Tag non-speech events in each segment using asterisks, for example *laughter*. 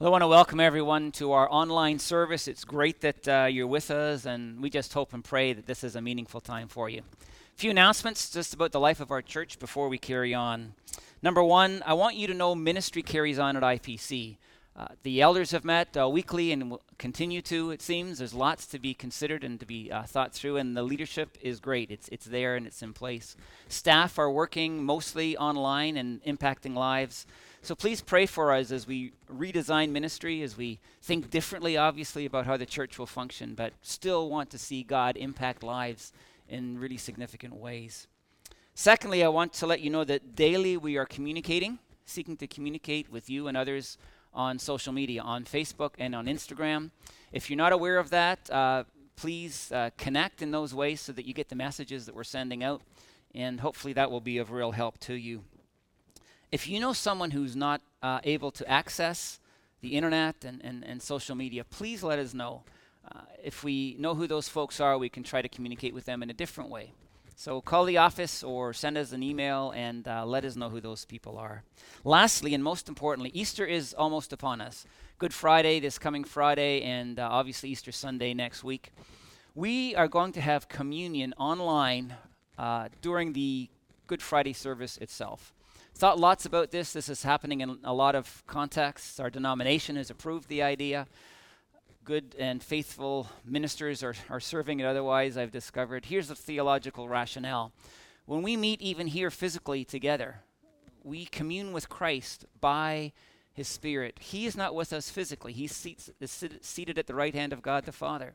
Well, I want to welcome everyone to our online service. It's great that uh, you're with us, and we just hope and pray that this is a meaningful time for you. A few announcements just about the life of our church before we carry on. Number one, I want you to know ministry carries on at IPC. Uh, the elders have met uh, weekly and will continue to, it seems. There's lots to be considered and to be uh, thought through, and the leadership is great. It's, it's there and it's in place. Staff are working mostly online and impacting lives. So please pray for us as we redesign ministry, as we think differently, obviously, about how the church will function, but still want to see God impact lives in really significant ways. Secondly, I want to let you know that daily we are communicating, seeking to communicate with you and others on social media, on Facebook and on Instagram. If you're not aware of that, uh, please uh, connect in those ways so that you get the messages that we're sending out, and hopefully that will be of real help to you. If you know someone who's not uh, able to access the internet and, and, and social media, please let us know. Uh, if we know who those folks are, we can try to communicate with them in a different way. So call the office or send us an email and uh, let us know who those people are. Lastly, and most importantly, Easter is almost upon us. Good Friday, this coming Friday, and uh, obviously Easter Sunday next week. We are going to have communion online uh, during the Good Friday service itself. Thought lots about this. This is happening in a lot of contexts. Our denomination has approved the idea good and faithful ministers are, are serving it otherwise, I've discovered. Here's the theological rationale. When we meet, even here physically together, we commune with Christ by his Spirit. He is not with us physically, he's seats, seated at the right hand of God the Father.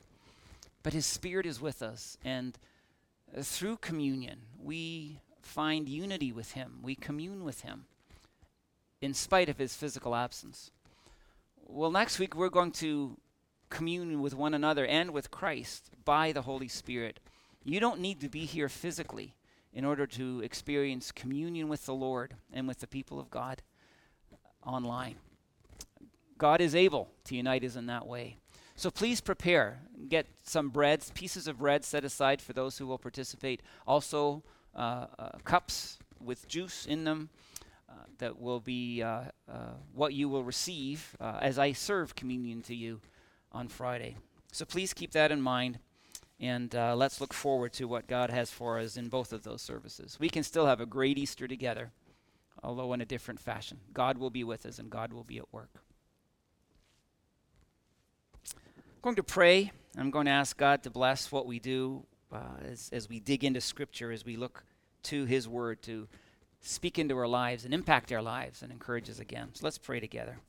But his Spirit is with us. And through communion, we find unity with him, we commune with him in spite of his physical absence. Well, next week we're going to commune with one another and with Christ by the Holy Spirit. You don't need to be here physically in order to experience communion with the Lord and with the people of God online. God is able to unite us in that way. So please prepare. Get some breads, pieces of bread set aside for those who will participate. Also, cups with juice in them uh, that will be uh, uh, what you will receive uh, as I serve communion to you on Friday. So please keep that in mind. And uh, let's look forward to what God has for us in both of those services. We can still have a great Easter together, although in a different fashion. God will be with us and God will be at work. I'm going to pray. I'm going to ask God to bless what we do uh, as, as we dig into Scripture, as we look to His Word to speak into our lives and impact our lives and encourage us again. So let's pray together.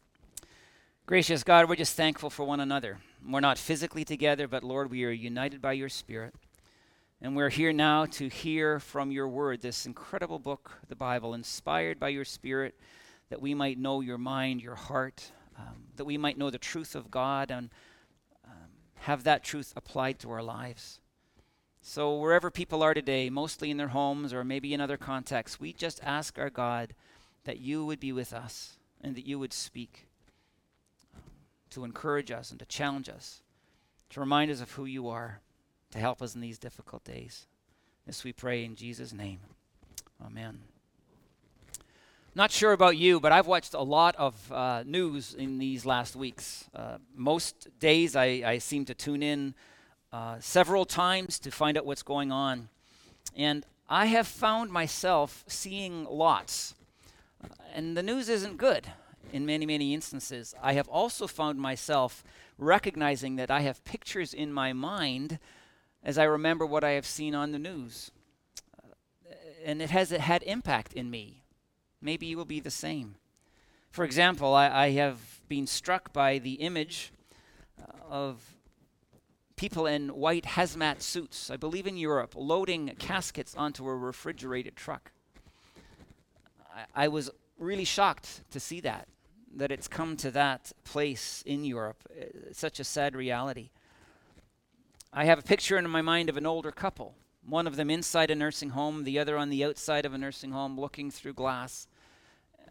Gracious God, we're just thankful for one another. We're not physically together, but Lord, we are united by your Spirit. And we're here now to hear from your word, this incredible book, the Bible, inspired by your Spirit, that we might know your mind, your heart, um, that we might know the truth of God and um, have that truth applied to our lives. So, wherever people are today, mostly in their homes or maybe in other contexts, we just ask our God that you would be with us and that you would speak to encourage us and to challenge us, to remind us of who you are, to help us in these difficult days. This we pray in Jesus' name. Amen. Not sure about you, but I've watched a lot of uh, news in these last weeks. Uh, most days I, I, seem to tune in uh, several times to find out what's going on. And I have found myself seeing lots. Uh, and the news isn't good in many, many instances. I have also found myself recognizing that I have pictures in my mind as I remember what I have seen on the news. Uh, and it has had impact in me. Maybe you will be the same. For example, I, I have been struck by the image uh, of people in white hazmat suits, I believe in Europe, loading caskets onto a refrigerated truck. I, I was really shocked to see that that it's come to that place in Europe. It's such a sad reality. I have a picture in my mind of an older couple, one of them inside a nursing home, the other on the outside of a nursing home, looking through glass,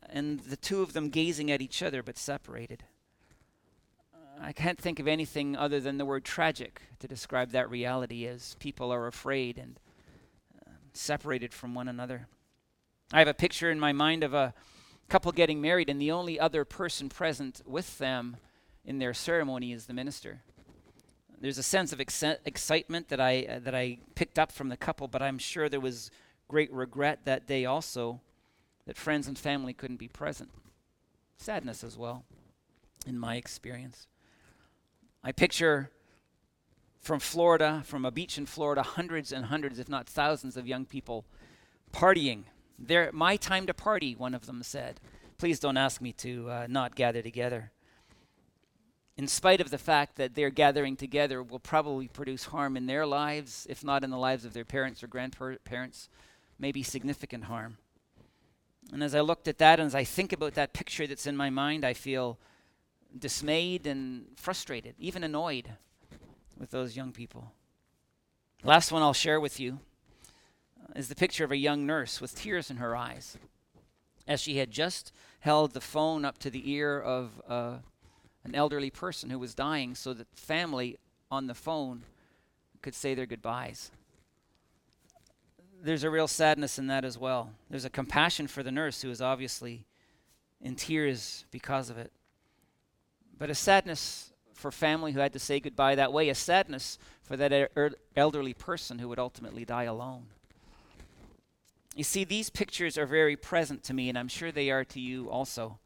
and the two of them gazing at each other but separated. I can't think of anything other than the word tragic to describe that reality as people are afraid and uh, separated from one another. I have a picture in my mind of a couple getting married, and the only other person present with them in their ceremony is the minister. There's a sense of ex- excitement that I uh, that I picked up from the couple, but I'm sure there was great regret that day also that friends and family couldn't be present. Sadness as well, in my experience. I picture from Florida, from a beach in Florida, hundreds and hundreds, if not thousands, of young people partying. They're my time to party, one of them said. Please don't ask me to uh, not gather together. In spite of the fact that their gathering together will probably produce harm in their lives, if not in the lives of their parents or grandparents, maybe significant harm. And as I looked at that, and as I think about that picture that's in my mind, I feel dismayed and frustrated, even annoyed with those young people. Last one I'll share with you is the picture of a young nurse with tears in her eyes as she had just held the phone up to the ear of uh, an elderly person who was dying so that family on the phone could say their goodbyes there's a real sadness in that as well. There's a compassion for the nurse who is obviously in tears because of it. But a sadness for family who had to say goodbye that way, a sadness for that er- elderly person who would ultimately die alone. You see, these pictures are very present to me, and I'm sure they are to you also.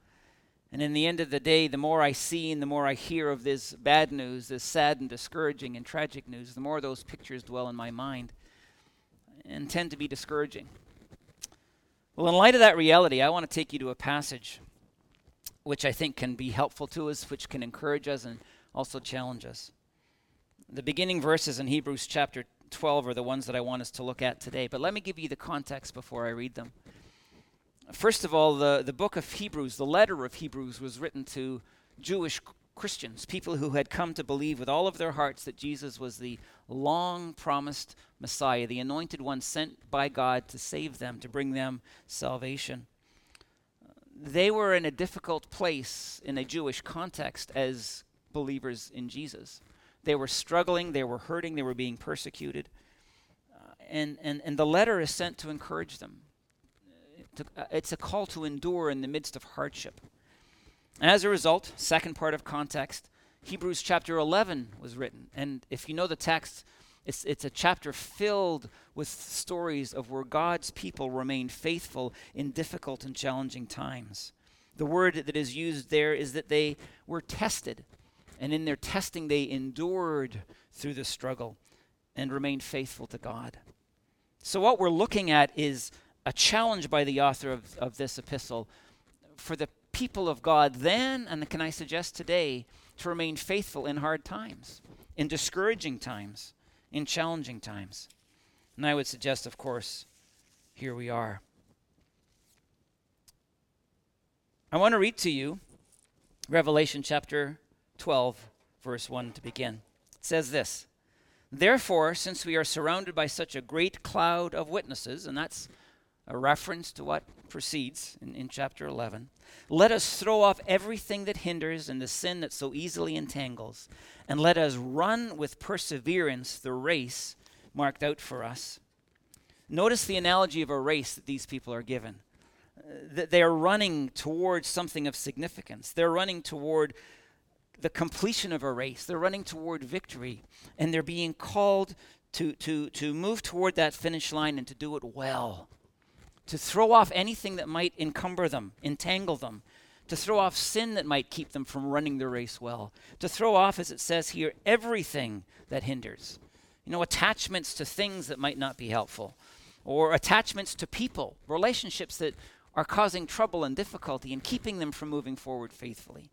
And in the end of the day, the more I see and the more I hear of this bad news, this sad and discouraging and tragic news, the more those pictures dwell in my mind and tend to be discouraging. Well, in light of that reality, I want to take you to a passage which I think can be helpful to us, which can encourage us and also challenge us. The beginning verses in Hebrews chapter 12 are the ones that I want us to look at today, but let me give you the context before I read them. First of all, the, the book of Hebrews, the letter of Hebrews, was written to Jewish Christians, people who had come to believe with all of their hearts that Jesus was the long promised Messiah, the anointed one sent by God to save them, to bring them salvation. They were in a difficult place in a Jewish context as believers in Jesus. They were struggling, they were hurting, they were being persecuted. Uh, and, and, and the letter is sent to encourage them. Uh, it's a call to endure in the midst of hardship. As a result, second part of context, Hebrews chapter 11 was written. And if you know the text, it's, it's a chapter filled with stories of where God's people remained faithful in difficult and challenging times. The word that is used there is that they were tested. And in their testing, they endured through the struggle and remained faithful to God. So, what we're looking at is a challenge by the author of, of this epistle for the people of God then, and can I suggest today, to remain faithful in hard times, in discouraging times, in challenging times. And I would suggest, of course, here we are. I want to read to you Revelation chapter 12, verse 1 to begin. It says this Therefore, since we are surrounded by such a great cloud of witnesses, and that's a reference to what precedes in, in chapter 11. Let us throw off everything that hinders and the sin that so easily entangles, and let us run with perseverance the race marked out for us. Notice the analogy of a race that these people are given. Uh, they are running towards something of significance. They're running toward the completion of a race. They're running toward victory, and they're being called to, to, to move toward that finish line and to do it well to throw off anything that might encumber them, entangle them, to throw off sin that might keep them from running the race well, to throw off, as it says here, everything that hinders. You know, attachments to things that might not be helpful, or attachments to people, relationships that are causing trouble and difficulty and keeping them from moving forward faithfully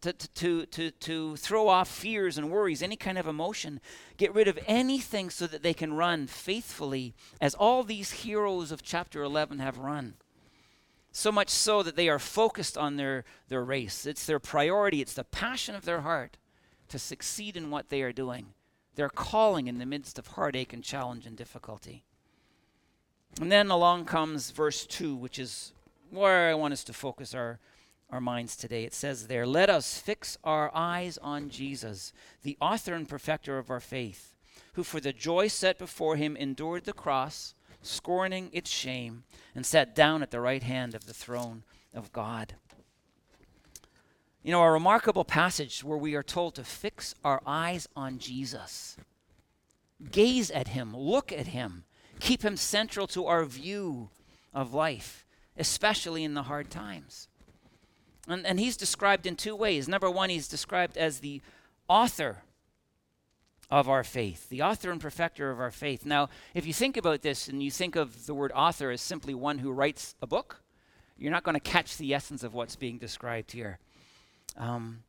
to, to, to, to throw off fears and worries, any kind of emotion. Get rid of anything so that they can run faithfully, as all these heroes of chapter 11 have run. So much so that they are focused on their, their race. It's their priority, it's the passion of their heart to succeed in what they are doing. Their calling in the midst of heartache and challenge and difficulty. And then along comes verse 2, which is where I want us to focus our our minds today. It says there, Let us fix our eyes on Jesus, the author and perfecter of our faith, who for the joy set before him endured the cross, scorning its shame, and sat down at the right hand of the throne of God. You know, a remarkable passage where we are told to fix our eyes on Jesus, gaze at him, look at him, keep him central to our view of life, especially in the hard times. And, and he's described in two ways. Number one, he's described as the author of our faith, the author and perfecter of our faith. Now, if you think about this and you think of the word author as simply one who writes a book, you're not going to catch the essence of what's being described here. Um,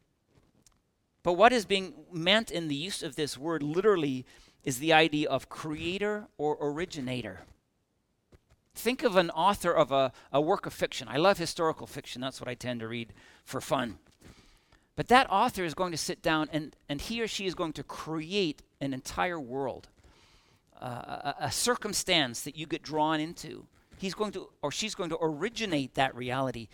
but what is being meant in the use of this word literally is the idea of creator or originator. Think of an author of a, a work of fiction. I love historical fiction, that's what I tend to read for fun. But that author is going to sit down and, and he or she is going to create an entire world, uh, a, a circumstance that you get drawn into. He's going to, or she's going to originate that reality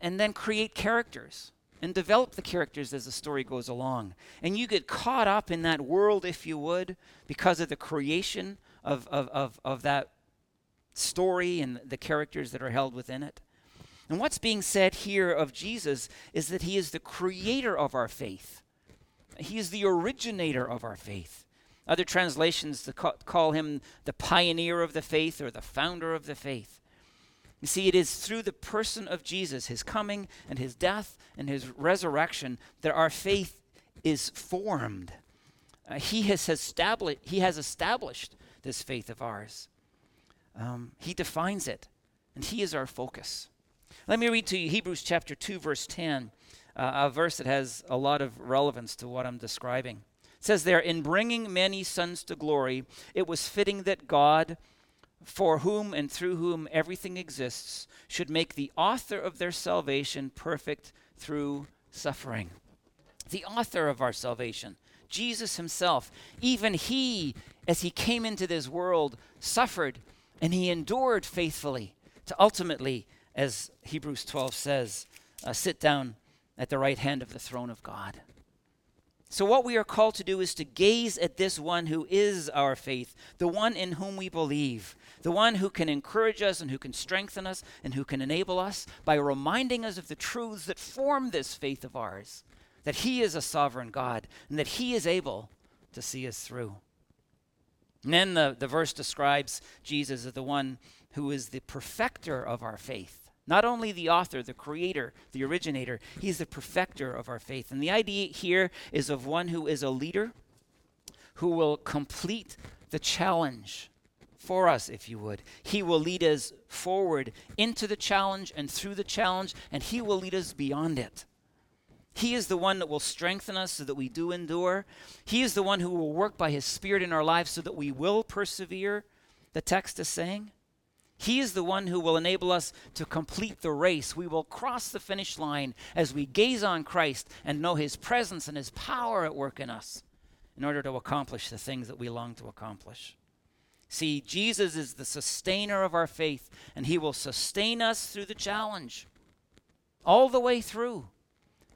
and then create characters and develop the characters as the story goes along. And you get caught up in that world, if you would, because of the creation of, of, of, of that story and the characters that are held within it. And what's being said here of Jesus is that he is the creator of our faith. He is the originator of our faith. Other translations call him the pioneer of the faith or the founder of the faith. You see, it is through the person of Jesus, his coming and his death and his resurrection, that our faith is formed. Uh, he, has established, he has established this faith of ours. Um, he defines it, and he is our focus. Let me read to you Hebrews chapter 2, verse 10, uh, a verse that has a lot of relevance to what I'm describing. It says there, In bringing many sons to glory, it was fitting that God, for whom and through whom everything exists, should make the author of their salvation perfect through suffering. The author of our salvation, Jesus himself, even he, as he came into this world, suffered and he endured faithfully to ultimately as Hebrews 12 says, uh, sit down at the right hand of the throne of God. So, what we are called to do is to gaze at this one who is our faith, the one in whom we believe, the one who can encourage us and who can strengthen us and who can enable us by reminding us of the truths that form this faith of ours that He is a sovereign God and that He is able to see us through. And then the, the verse describes Jesus as the one who is the perfecter of our faith. Not only the author, the creator, the originator, he's the perfecter of our faith. And the idea here is of one who is a leader who will complete the challenge for us, if you would. He will lead us forward into the challenge and through the challenge, and he will lead us beyond it. He is the one that will strengthen us so that we do endure. He is the one who will work by his Spirit in our lives so that we will persevere, the text is saying. He is the one who will enable us to complete the race. We will cross the finish line as we gaze on Christ and know His presence and His power at work in us in order to accomplish the things that we long to accomplish. See, Jesus is the sustainer of our faith, and He will sustain us through the challenge all the way through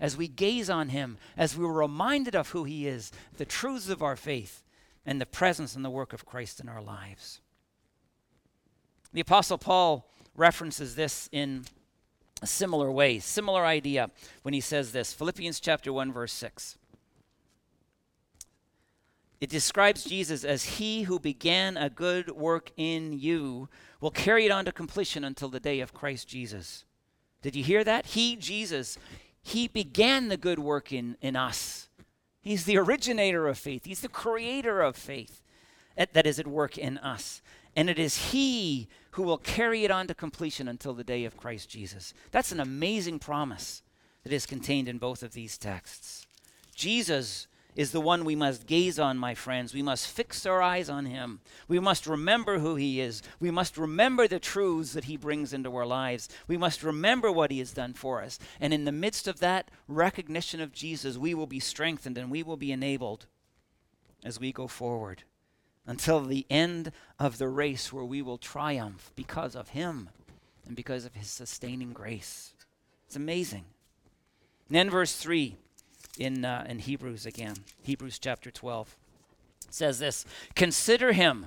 as we gaze on Him, as we're reminded of who He is, the truths of our faith, and the presence and the work of Christ in our lives. The Apostle Paul references this in a similar way, similar idea when he says this Philippians chapter 1, verse 6. It describes Jesus as he who began a good work in you will carry it on to completion until the day of Christ Jesus. Did you hear that? He, Jesus, he began the good work in, in us. He's the originator of faith, he's the creator of faith that is at work in us and it is He who will carry it on to completion until the day of Christ Jesus. That's an amazing promise that is contained in both of these texts. Jesus is the one we must gaze on, my friends. We must fix our eyes on him. We must remember who he is. We must remember the truths that he brings into our lives. We must remember what he has done for us. And in the midst of that recognition of Jesus, we will be strengthened and we will be enabled as we go forward until the end of the race where we will triumph because of Him and because of His sustaining grace. It's amazing. And then verse 3 in, uh, in Hebrews again, Hebrews chapter 12, says this Consider Him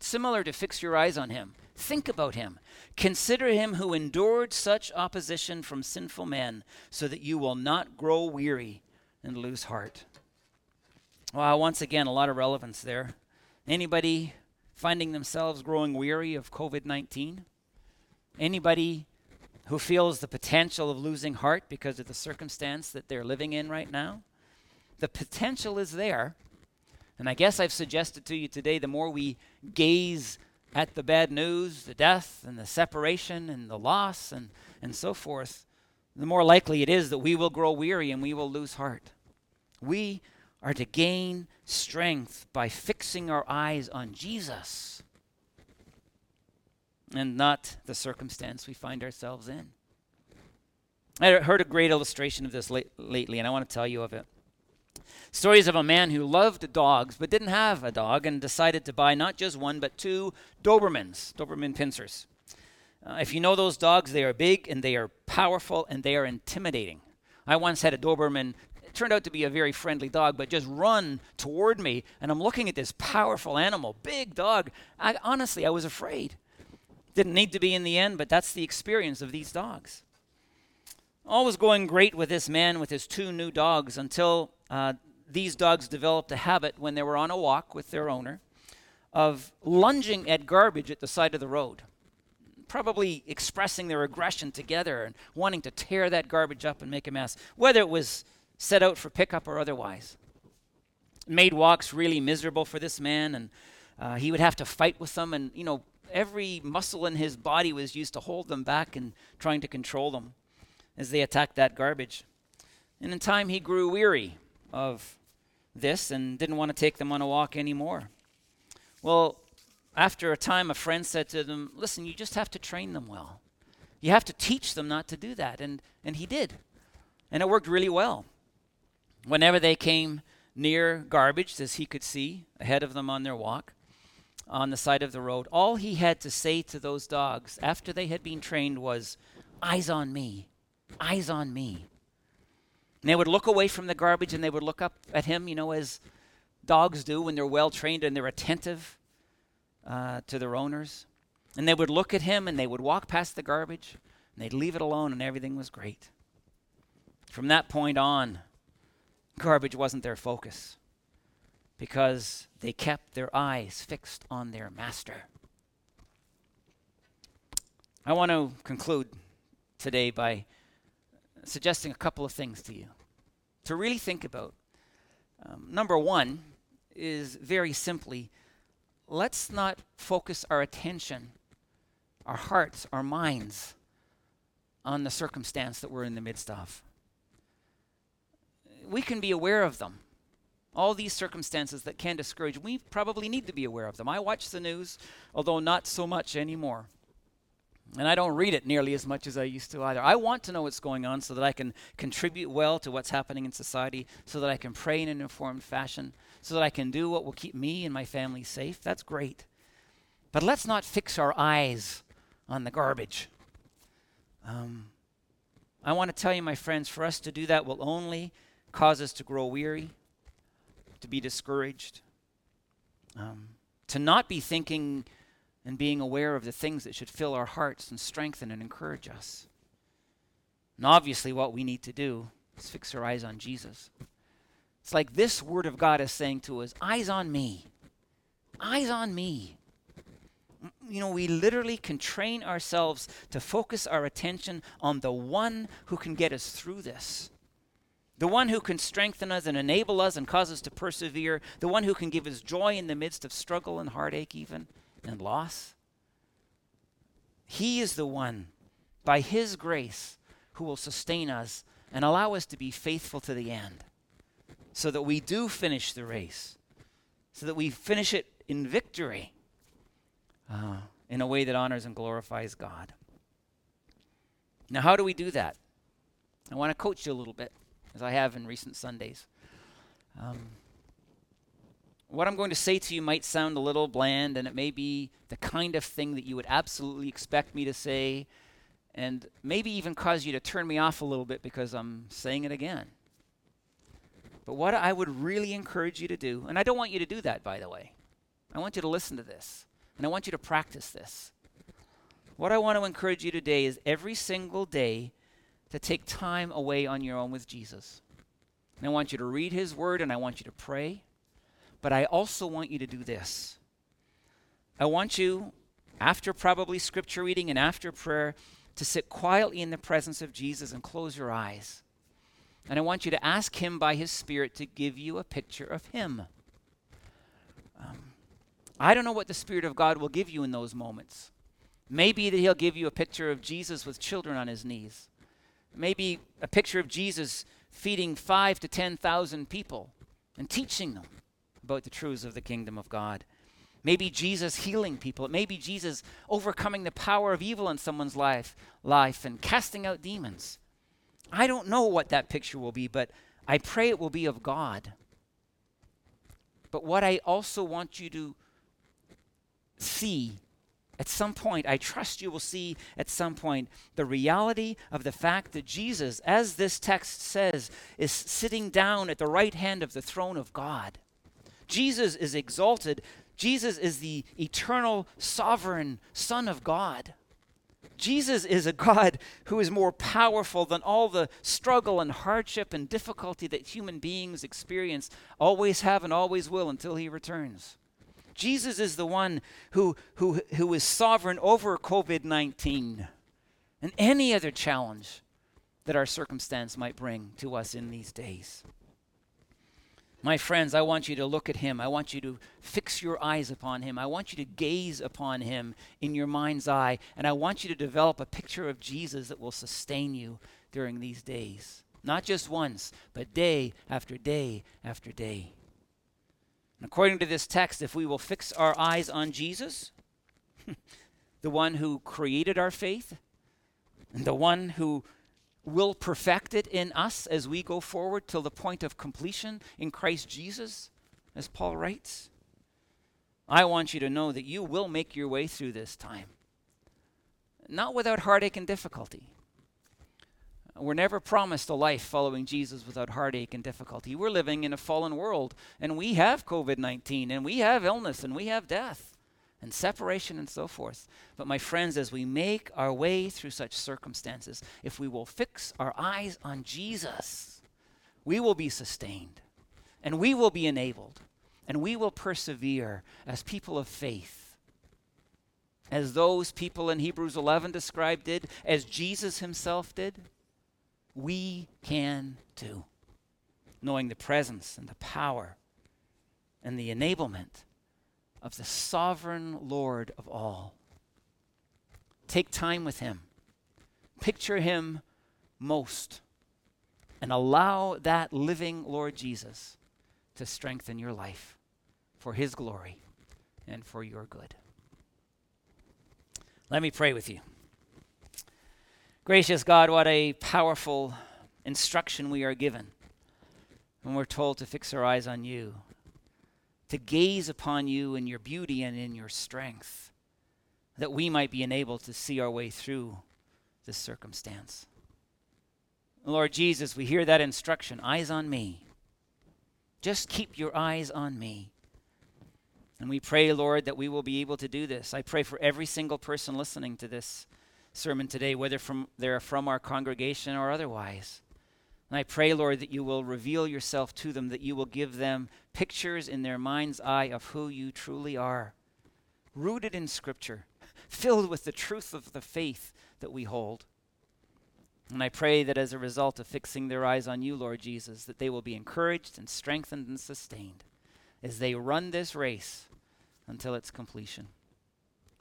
Similar to fix your eyes on him. Think about him. Consider him who endured such opposition from sinful men, so that you will not grow weary and lose heart. Well, once again, a lot of relevance there. Anybody finding themselves growing weary of COVID 19? Anybody who feels the potential of losing heart because of the circumstance that they're living in right now? The potential is there. And I guess I've suggested to you today the more we gaze at the bad news, the death, and the separation, and the loss, and, and so forth, the more likely it is that we will grow weary and we will lose heart. We are to gain strength by fixing our eyes on Jesus and not the circumstance we find ourselves in. I heard a great illustration of this late, lately, and I want to tell you of it. Stories of a man who loved dogs but didn't have a dog and decided to buy not just one but two Dobermans, Doberman pinschers. Uh, if you know those dogs, they are big and they are powerful and they are intimidating. I once had a Doberman it turned out to be a very friendly dog, but just run toward me, and I'm looking at this powerful animal, big dog. I, honestly, I was afraid. Didn't need to be in the end, but that's the experience of these dogs. All was going great with this man with his two new dogs until uh, these dogs developed a habit when they were on a walk with their owner of lunging at garbage at the side of the road, probably expressing their aggression together and wanting to tear that garbage up and make a mess, whether it was set out for pickup or otherwise. It made walks really miserable for this man, and uh, he would have to fight with them, and you know every muscle in his body was used to hold them back and trying to control them as they attacked that garbage. And in time, he grew weary of this and didn't want to take them on a walk anymore. Well, after a time, a friend said to them, Listen, you just have to train them well. You have to teach them not to do that. And, and he did. And it worked really well. Whenever they came near garbage, as he could see ahead of them on their walk on the side of the road, all he had to say to those dogs after they had been trained was, Eyes on me, eyes on me. And they would look away from the garbage and they would look up at him, you know, as dogs do when they're well trained and they're attentive uh, to their owners. And they would look at him and they would walk past the garbage and they'd leave it alone and everything was great. From that point on, garbage wasn't their focus because they kept their eyes fixed on their master. I want to conclude today by suggesting a couple of things to you to really think about. Um, number one is very simply let's not focus our attention, our hearts, our minds on the circumstance that we're in the midst of we can be aware of them. All these circumstances that can discourage, we probably need to be aware of them. I watch the news, although not so much anymore. And I don't read it nearly as much as I used to either. I want to know what's going on so that I can contribute well to what's happening in society, so that I can pray in an informed fashion, so that I can do what will keep me and my family safe. That's great. But let's not fix our eyes on the garbage. Um, I want to tell you, my friends, for us to do that will only cause us to grow weary, to be discouraged, um, to not be thinking and being aware of the things that should fill our hearts and strengthen and encourage us. And obviously, what we need to do is fix our eyes on Jesus. It's like this Word of God is saying to us eyes on me. Eyes on me. You know, we literally can train ourselves to focus our attention on the one who can get us through this the one who can strengthen us and enable us and cause us to persevere, the one who can give us joy in the midst of struggle and heartache, even and loss. He is the one, by His grace, who will sustain us and allow us to be faithful to the end, so that we do finish the race, so that we finish it in victory uh, in a way that honors and glorifies God. Now, how do we do that? I want to coach you a little bit as I have in recent Sundays. Um, what I'm going to say to you might sound a little bland, and it may be the kind of thing that you would absolutely expect me to say, and maybe even cause you to turn me off a little bit because I'm saying it again. But what I would really encourage you to do, and I don't want you to do that, by the way, I want you to listen to this. And I want you to practice this. What I want to encourage you today is every single day to take time away on your own with Jesus. And I want you to read his word and I want you to pray. But I also want you to do this. I want you, after probably scripture reading and after prayer, to sit quietly in the presence of Jesus and close your eyes. And I want you to ask Him by His Spirit to give you a picture of Him. Um, I don't know what the Spirit of God will give you in those moments. Maybe that He'll give you a picture of Jesus with children on His knees. Maybe a picture of Jesus feeding five to 10,000 people and teaching them about the truths of the kingdom of God. Maybe Jesus healing people. It may be Jesus overcoming the power of evil in someone's life, life and casting out demons. I don't know what that picture will be, but I pray it will be of God. But what I also want you to see at some point, I trust you will see at some point the reality of the fact that Jesus, as this text says, is sitting down at the right hand of the throne of God. Jesus is exalted. Jesus is the eternal, sovereign Son of God. Jesus is a God who is more powerful than all the struggle and hardship and difficulty that human beings experience, always have and always will until he returns. Jesus is the one who, who, who is sovereign over COVID 19 and any other challenge that our circumstance might bring to us in these days. My friends, I want you to look at him. I want you to fix your eyes upon him. I want you to gaze upon him in your mind's eye. And I want you to develop a picture of Jesus that will sustain you during these days. Not just once, but day after day after day. And according to this text, if we will fix our eyes on Jesus, *laughs* the one who created our faith, and the one who will perfect it in us as we go forward till the point of completion in Christ Jesus, as Paul writes. I want you to know that you will make your way through this time, not without heartache and difficulty. We're never promised a life following Jesus without heartache and difficulty. We're living in a fallen world, and we have COVID 19, and we have illness, and we have death and separation and so forth. But, my friends, as we make our way through such circumstances, if we will fix our eyes on Jesus, we will be sustained and we will be enabled and we will persevere as people of faith. As those people in Hebrews 11 described did, as Jesus himself did, we can do, knowing the presence and the power and the enablement of the sovereign Lord of all. Take time with Him. Picture Him most. And allow that living Lord Jesus to strengthen your life for His glory and for your good. Let me pray with you. Gracious God, what a powerful instruction we are given when we're told to fix our eyes on you to gaze upon you in your beauty and in your strength, that we might be enabled to see our way through this circumstance. Lord Jesus, we hear that instruction eyes on me. Just keep your eyes on me. And we pray, Lord, that we will be able to do this. I pray for every single person listening to this sermon today, whether from, they're from our congregation or otherwise. And I pray, Lord, that you will reveal yourself to them, that you will give them pictures in their mind's eye of who you truly are, rooted in Scripture, *laughs* filled with the truth of the faith that we hold. And I pray that as a result of fixing their eyes on you, Lord Jesus, that they will be encouraged and strengthened and sustained as they run this race until its completion.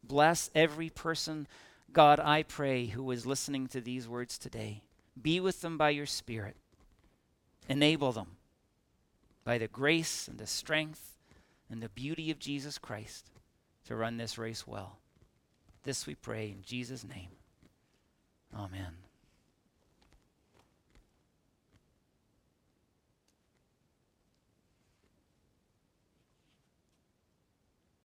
Bless every person, God, I pray, who is listening to these words today. Be with them by your Spirit. Enable them by the grace and the strength and the beauty of Jesus Christ to run this race well. This we pray in Jesus' name.